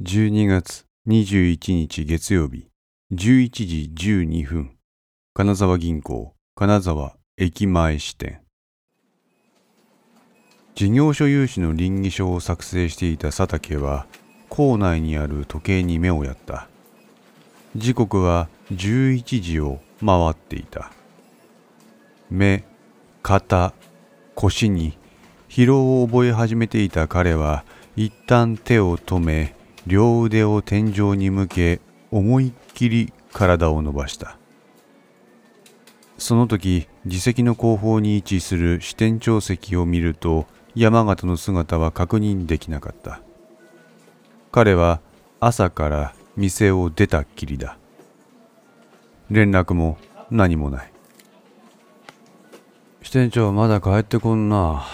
12月21日月曜日11時12分金沢銀行金沢駅前支店。事業所有紙の倫理書を作成していた佐竹は校内にある時計に目をやった。時刻は11時を回っていた。目肩腰に疲労を覚え始めていた彼は一旦手を止め両腕を天井に向け思いっきり体を伸ばした。その時自席の後方に位置する支店長席を見ると山形の姿は確認できなかった。彼は朝から店を出たっきりだ。連絡も何もない。支店長まだ帰ってこんな。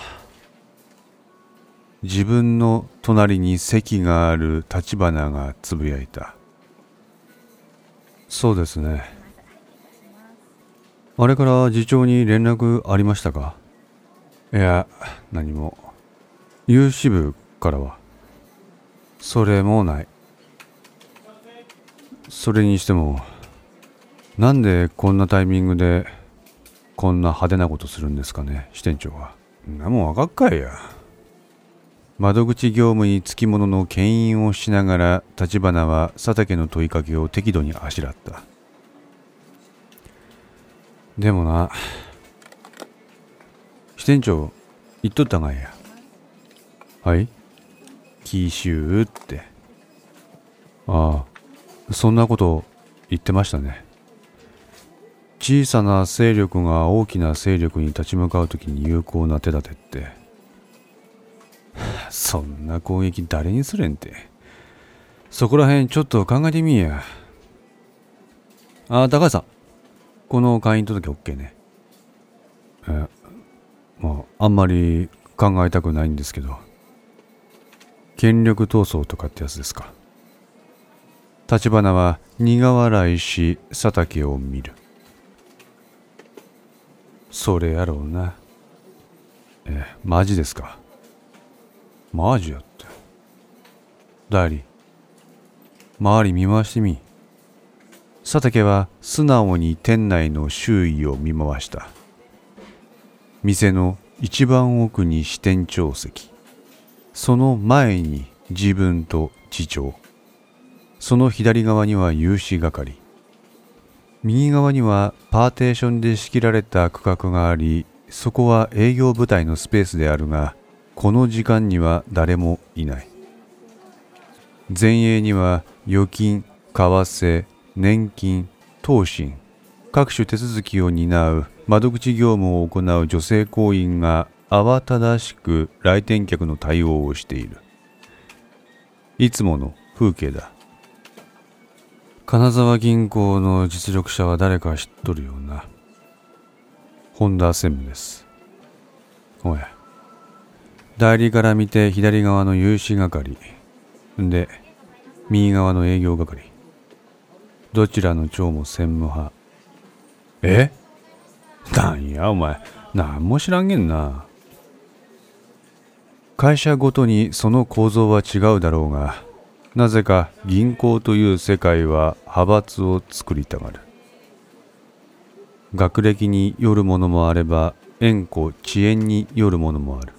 自分の隣に席がある立花がつぶやいた。そうですね。あれから次長に連絡ありましたか？いや何も。有志部からは。それもない。それにしてもなんでこんなタイミングでこんな派手なことするんですかね支店長は。んなもんわかっかいや窓口業務につきものの牽引をしながら立花は佐竹の問いかけを適度にあしらった。でもな支店長言っとったがや。はい？奇襲って。ああそんなこと言ってましたね。小さな勢力が大きな勢力に立ち向かう時に有効な手立てって。そんな攻撃誰にすれんて。そこら辺ちょっと考えてみや。あ、高橋さん。この会員届 OK ね。え、まあ、あんまり考えたくないんですけど。権力闘争とかってやつですか。立花は苦笑いし佐竹を見る。それやろうな。え、マジですか。マジやって。代理、周り見回してみ。佐竹は素直に店内の周囲を見回した。店の一番奥に支店長席。その前に自分と次長。その左側には有志係。右側にはパーテーションで仕切られた区画があり、そこは営業部隊のスペースであるが、この時間には誰もいない。前衛には預金為替年金投信各種手続きを担う窓口業務を行う女性行員が慌ただしく来店客の対応をしている。いつもの風景だ。金沢銀行の実力者は誰か知っとるような。本田専務です。おや。代理から見て左側の融資係。で右側の営業係。どちらの長も専務派。え？なんやお前。何も知らんげんな。会社ごとにその構造は違うだろうがなぜか銀行という世界は派閥を作りたがる。学歴によるものもあれば縁故遅延によるものもある。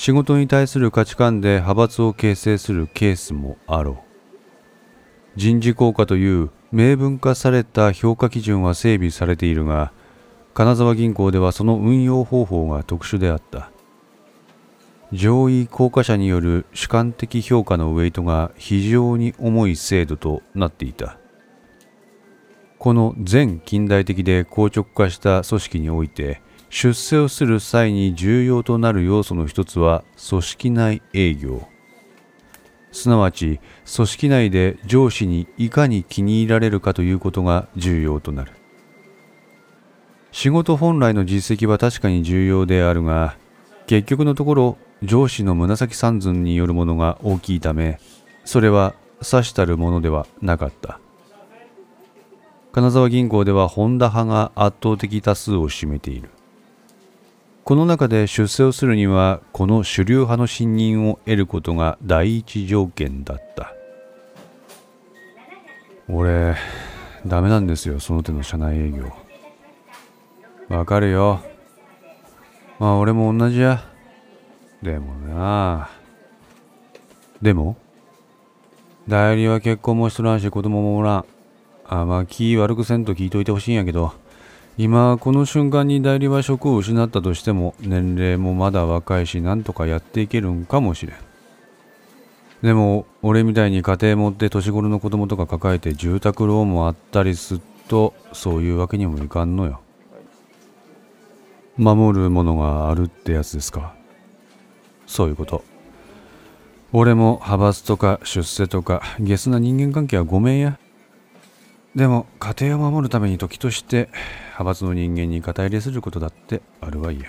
仕事に対する価値観で派閥を形成するケースもあろう。人事効果という明文化された評価基準は整備されているが金沢銀行ではその運用方法が特殊であった。上位効果者による主観的評価のウェイトが非常に重い制度となっていた。この全近代的で硬直化した組織において出世をする際に重要となる要素の一つは組織内営業。すなわち組織内で上司にいかに気に入られるかということが重要となる。仕事本来の実績は確かに重要であるが結局のところ上司の紫三寸によるものが大きいためそれはさしたるものではなかった。金沢銀行ではホンダ派が圧倒的多数を占めている。この中で出世をするにはこの主流派の信任を得ることが第一条件だった。俺ダメなんですよその手の社内営業。わかるよ。まあ俺も同じや。でもな。でも代理は結婚もしとらんし子供もおらん。あまあ気悪くせんと聞いといてほしいんやけど。今この瞬間に代理は職を失ったとしても年齢もまだ若いしなんとかやっていけるんかもしれん。でも俺みたいに家庭持って年頃の子供とか抱えて住宅ローンもあったりすっとそういうわけにもいかんのよ。守るものがあるってやつですか。そういうこと。俺も派閥とか出世とかゲスな人間関係はごめんや。でも家庭を守るために時として派閥の人間に肩入れすることだってあるわいや。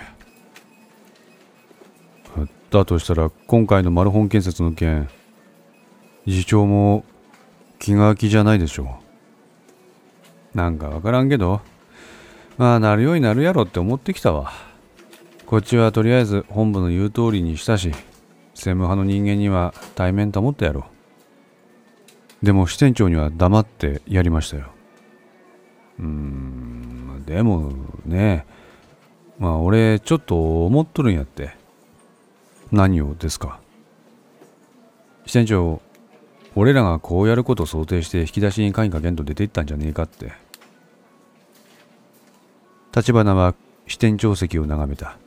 だとしたら今回のマルホン建設の件次長も気が気じゃないでしょう。なんかわからんけど。まあなるようになるやろって思ってきたわ。こっちはとりあえず本部の言う通りにしたし専務派の人間には対面保ってやろう。でも支店長には黙ってやりましたよ。うーん、でもね、まあ俺ちょっと思っとるんやって。何をですか支店長、俺らがこうやることを想定して引き出しに鍵かけんと出ていったんじゃねえかって。立花は支店長席を眺めた。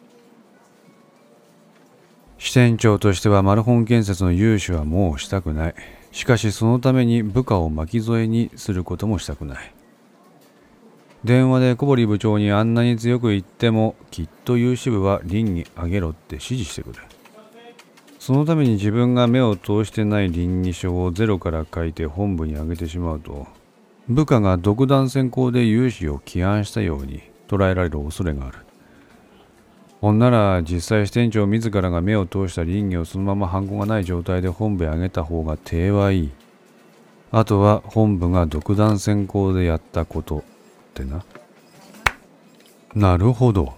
支店長としてはマルホン建設の融資はもうしたくない。しかしそのために部下を巻き添えにすることもしたくない。電話で小堀部長にあんなに強く言ってもきっと有志部は倫にあげろって指示してくるそのために自分が目を通してない倫理書をゼロから書いて本部にあげてしまうと部下が独断専行で融資を起案したように捉えられる恐れがある。ほんなら実際支店長自らが目を通した林業をそのままハンコがない状態で本部へ上げた方が手はいい。あとは本部が独断専行でやったことってな。なるほど。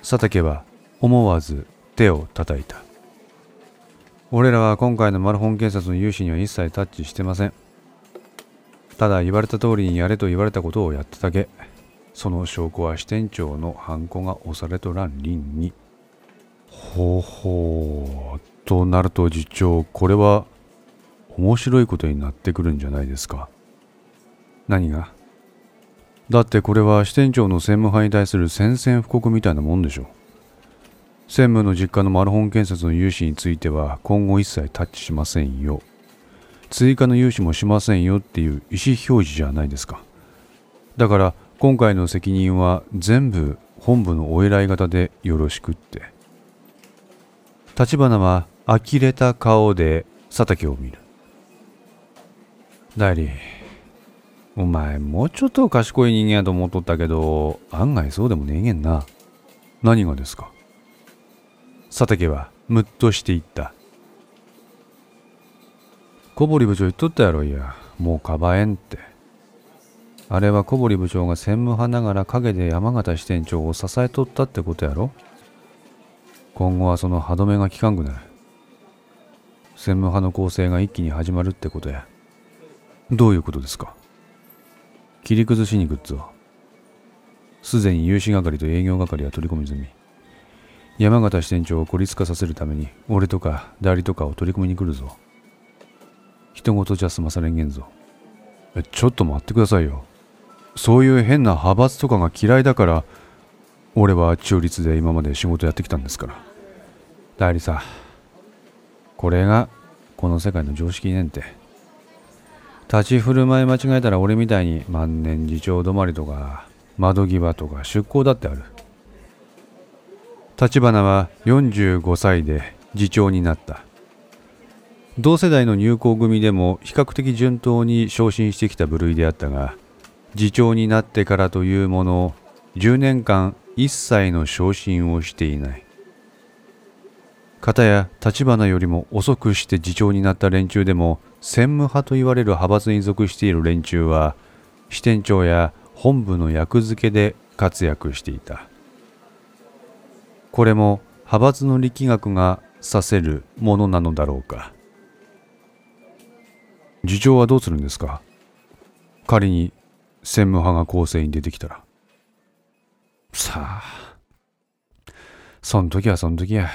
佐竹は思わず手を叩いた。俺らは今回のマルホン建設の融資には一切タッチしてません。ただ言われた通りにやれと言われたことをやっただけ。その証拠は支店長のハンコが押されとらん輪に。ほほう。となると次長、これは面白いことになってくるんじゃないですか。何が？だってこれは支店長の専務派に対する宣戦布告みたいなもんでしょう。専務の実家のマルホン建設の融資については今後一切タッチしませんよ。追加の融資もしませんよっていう意思表示じゃないですか。だから今回の責任は全部本部のお偉い方でよろしくって。立花は呆れた顔で佐竹を見る。代理、お前もうちょっと賢い人間やと思っとったけど、案外そうでもねえげんな。何がですか？佐竹はムッとしていった。小堀部長言っとったやろいや。もうかばえんって。あれは小堀部長が専務派ながら陰で山形支店長を支えとったってことやろ？今後はその歯止めが効かんくなる。専務派の構成が一気に始まるってことや。どういうことですか？切り崩しに行くっぞ。すでに融資係と営業係は取り込み済み。山形支店長を孤立化させるために、俺とか代理とかを取り込みに来るぞ。人事じゃ済まされんげんぞ。え、ちょっと待ってくださいよ。そういう変な派閥とかが嫌いだから俺は中立で今まで仕事やってきたんですから。代理さこれがこの世界の常識ねんて。立ち振る舞い間違えたら俺みたいに万年次長止まりとか窓際とか出向だってある。立花は45歳で次長になった。同世代の入校組でも比較的順当に昇進してきた部類であったが次長になってからというもの10年間一切の昇進をしていない。片や立花よりも遅くして次長になった連中でも専務派と言われる派閥に属している連中は支店長や本部の役付けで活躍していた。これも派閥の力学がさせるものなのだろうか。次長はどうするんですか？仮に専務派が構成に出てきたら。さあ。そん時はそん時や。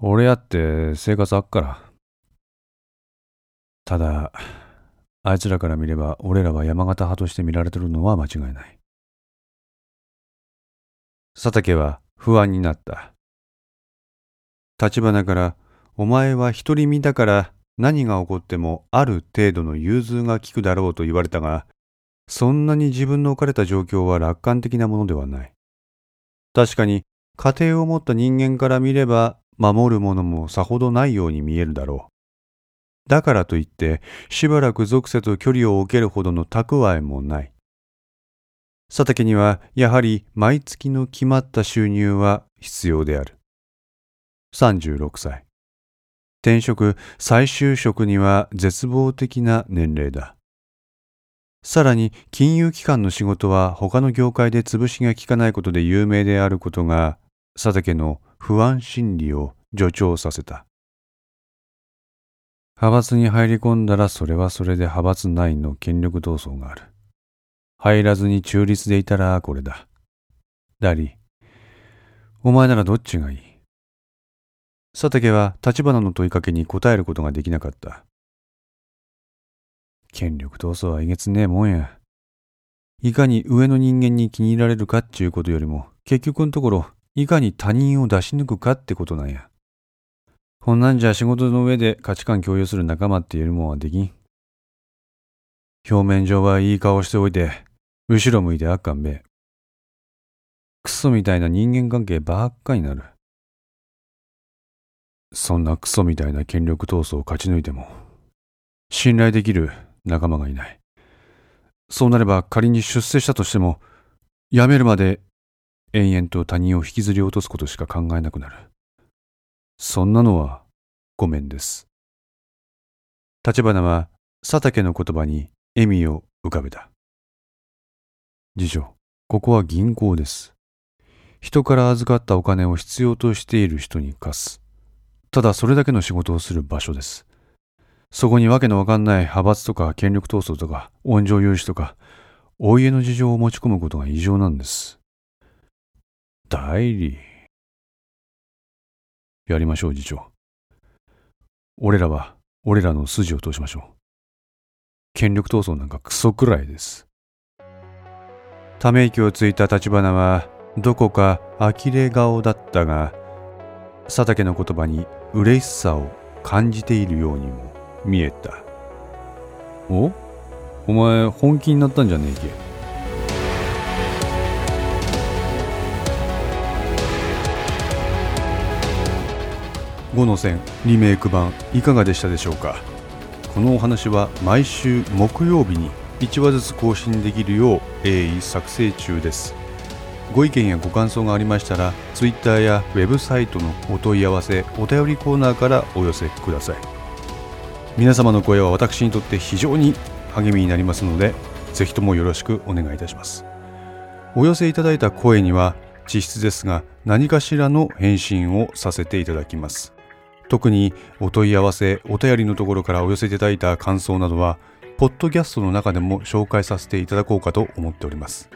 俺やって生活あっから。ただあいつらから見れば俺らは山形派として見られてるのは間違いない。佐竹は不安になった。立花からお前は独り身だから何が起こってもある程度の融通が利くだろうと言われたが、そんなに自分の置かれた状況は楽観的なものではない。確かに家庭を持った人間から見れば守るものもさほどないように見えるだろう。だからといってしばらく属性と距離を置けるほどの蓄えもない。佐竹にはやはり毎月の決まった収入は必要である。36歳。転職、再就職には絶望的な年齢だ。さらに金融機関の仕事は他の業界で潰しが効かないことで有名であることが佐竹の不安心理を助長させた。派閥に入り込んだらそれはそれで派閥内の権力闘争がある。入らずに中立でいたらこれだ。ダリ、お前ならどっちがいい？佐竹は立花の問いかけに答えることができなかった。権力闘争はえげつねえもんや。いかに上の人間に気に入られるかっちゅうことよりも、結局のところ、いかに他人を出し抜くかってことなんや。こんなんじゃ仕事の上で価値観共有する仲間って言えるもんはできん。表面上はいい顔しておいて、後ろ向いてあっかんべ。クソみたいな人間関係ばっかになる。そんなクソみたいな権力闘争を勝ち抜いても、信頼できる仲間がいない。そうなれば仮に出世したとしても、辞めるまで延々と他人を引きずり落とすことしか考えなくなる。そんなのはごめんです。立花は佐竹の言葉に笑みを浮かべた。次女、ここは銀行です。人から預かったお金を必要としている人に貸す。ただそれだけの仕事をする場所です。そこにわけのわかんない派閥とか権力闘争とか温情融資とかお家の事情を持ち込むことが異常なんです。代理。やりましょう、次長。俺らは俺らの筋を通しましょう。権力闘争なんかクソくらいです。ため息をついた立花はどこか呆れ顔だったが佐竹の言葉に嬉しさを感じているようにも見えた。お？お前本気になったんじゃねえけ？5の線リメイク版いかがでしたでしょうか？このお話は毎週木曜日に1話ずつ更新できるよう鋭意作成中です。ご意見やご感想がありましたら Twitter やウェブサイトのお問い合わせお便りコーナーからお寄せください。皆様の声は私にとって非常に励みになりますのでぜひともよろしくお願いいたします。お寄せいただいた声には実質ですが何かしらの返信をさせていただきます。特にお問い合わせお便りのところからお寄せいただいた感想などはポッドキャストの中でも紹介させていただこうかと思っております。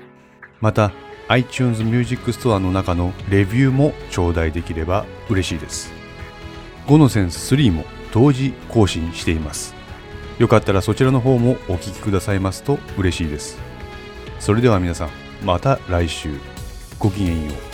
また iTunes Music Store の中のレビューも頂戴できれば嬉しいです。5のセンス3も同時更新しています。よかったらそちらの方もお聴きくださいますと嬉しいです。それでは皆さん、また来週。ごきげんよう。